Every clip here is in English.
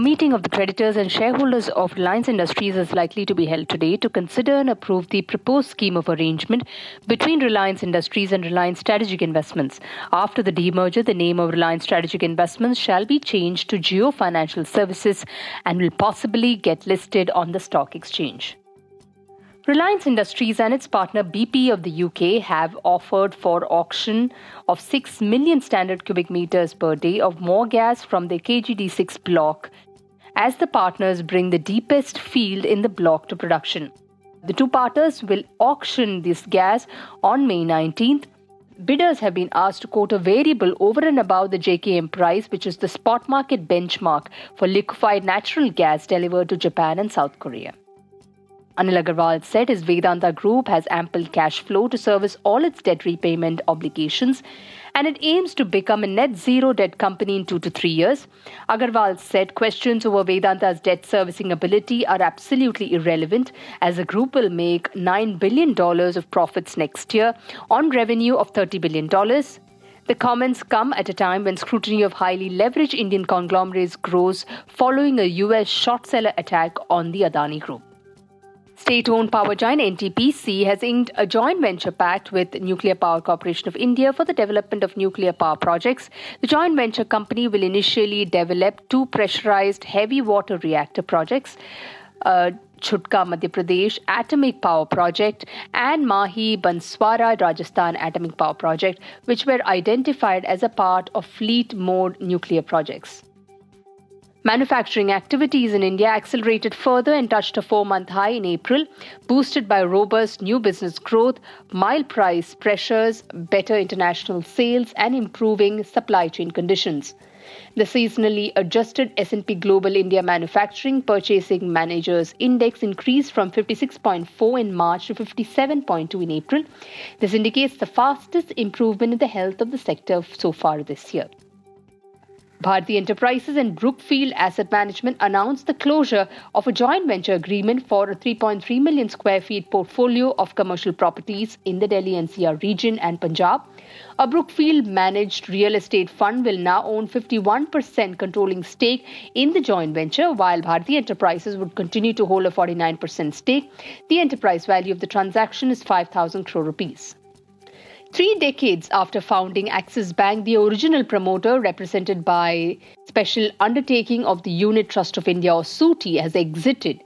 A meeting of the creditors and shareholders of Reliance Industries is likely to be held today to consider and approve the proposed scheme of arrangement between Reliance Industries and Reliance Strategic Investments. After the demerger, the name of Reliance Strategic Investments shall be changed to Jio Financial Services and will possibly get listed on the stock exchange. Reliance Industries and its partner BP of the UK have offered for auction of 6 million standard cubic meters per day of more gas from the KGD6 block as the partners bring the deepest field in the block to production. The two partners will auction this gas on May 19th. Bidders have been asked to quote a variable over and above the JKM price, which is the spot market benchmark for liquefied natural gas delivered to Japan and South Korea. Anil Agarwal said his Vedanta group has ample cash flow to service all its debt repayment obligations and it aims to become a net zero debt company in two to three years. Agarwal said questions over Vedanta's debt servicing ability are absolutely irrelevant as the group will make $9 billion of profits next year on revenue of $30 billion. The comments come at a time when scrutiny of highly leveraged Indian conglomerates grows following a US short seller attack on the Adani Group. State owned power giant NTPC has inked a joint venture pact with Nuclear Power Corporation of India for the development of nuclear power projects. The joint venture company will initially develop two pressurized heavy water reactor projects. Uh, Chutka Madhya Pradesh Atomic Power Project and Mahi Banswara Rajasthan Atomic Power Project, which were identified as a part of fleet mode nuclear projects. Manufacturing activities in India accelerated further and touched a four month high in April, boosted by robust new business growth, mild price pressures, better international sales, and improving supply chain conditions. The seasonally adjusted S&P Global India Manufacturing Purchasing Managers Index increased from 56.4 in March to 57.2 in April. This indicates the fastest improvement in the health of the sector so far this year. Bharti Enterprises and Brookfield Asset Management announced the closure of a joint venture agreement for a 3.3 million square feet portfolio of commercial properties in the Delhi NCR region and Punjab. A Brookfield managed real estate fund will now own 51% controlling stake in the joint venture, while Bharti Enterprises would continue to hold a 49% stake. The enterprise value of the transaction is 5,000 crore rupees. Three decades after founding Axis Bank, the original promoter, represented by Special Undertaking of the Unit Trust of India or SUUTI, has exited.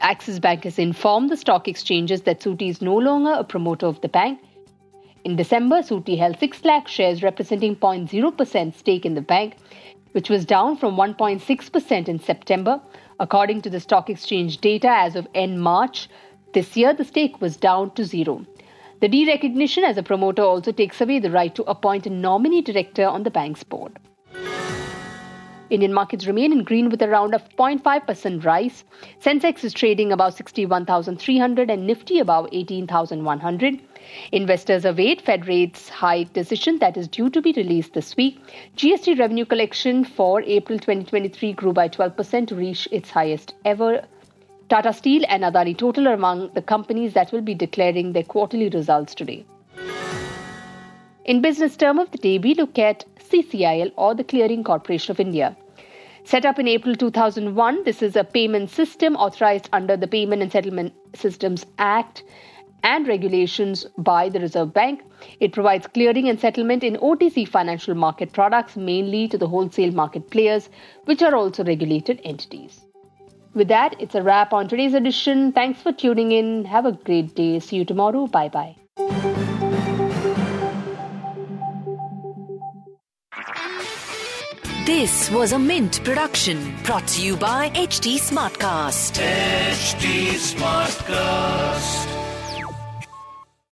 Axis Bank has informed the stock exchanges that SUUTI is no longer a promoter of the bank. In December, SUUTI held 6 lakh shares representing 0.0% stake in the bank, which was down from 1.6% in September. According to the stock exchange data as of end March this year, the stake was down to zero. The derecognition as a promoter also takes away the right to appoint a nominee director on the bank's board. Indian markets remain in green with a 0.5% rise. Sensex is trading above 61,300 and Nifty above 18,100. Investors await Fed rates hike decision that is due to be released this week. GST revenue collection for April 2023 grew by 12% to reach its highest ever Tata Steel and Adani Total are among the companies that will be declaring their quarterly results today. In business term of the day, we look at CCIL or the Clearing Corporation of India. Set up in April 2001, this is a payment system authorized under the Payment and Settlement Systems Act and regulations by the Reserve Bank. It provides clearing and settlement in OTC financial market products, mainly to the wholesale market players, which are also regulated entities. With that, it's a wrap on today's edition. Thanks for tuning in. Have a great day. See you tomorrow. Bye bye. This was a Mint production brought to you by HT Smartcast. HT Smartcast.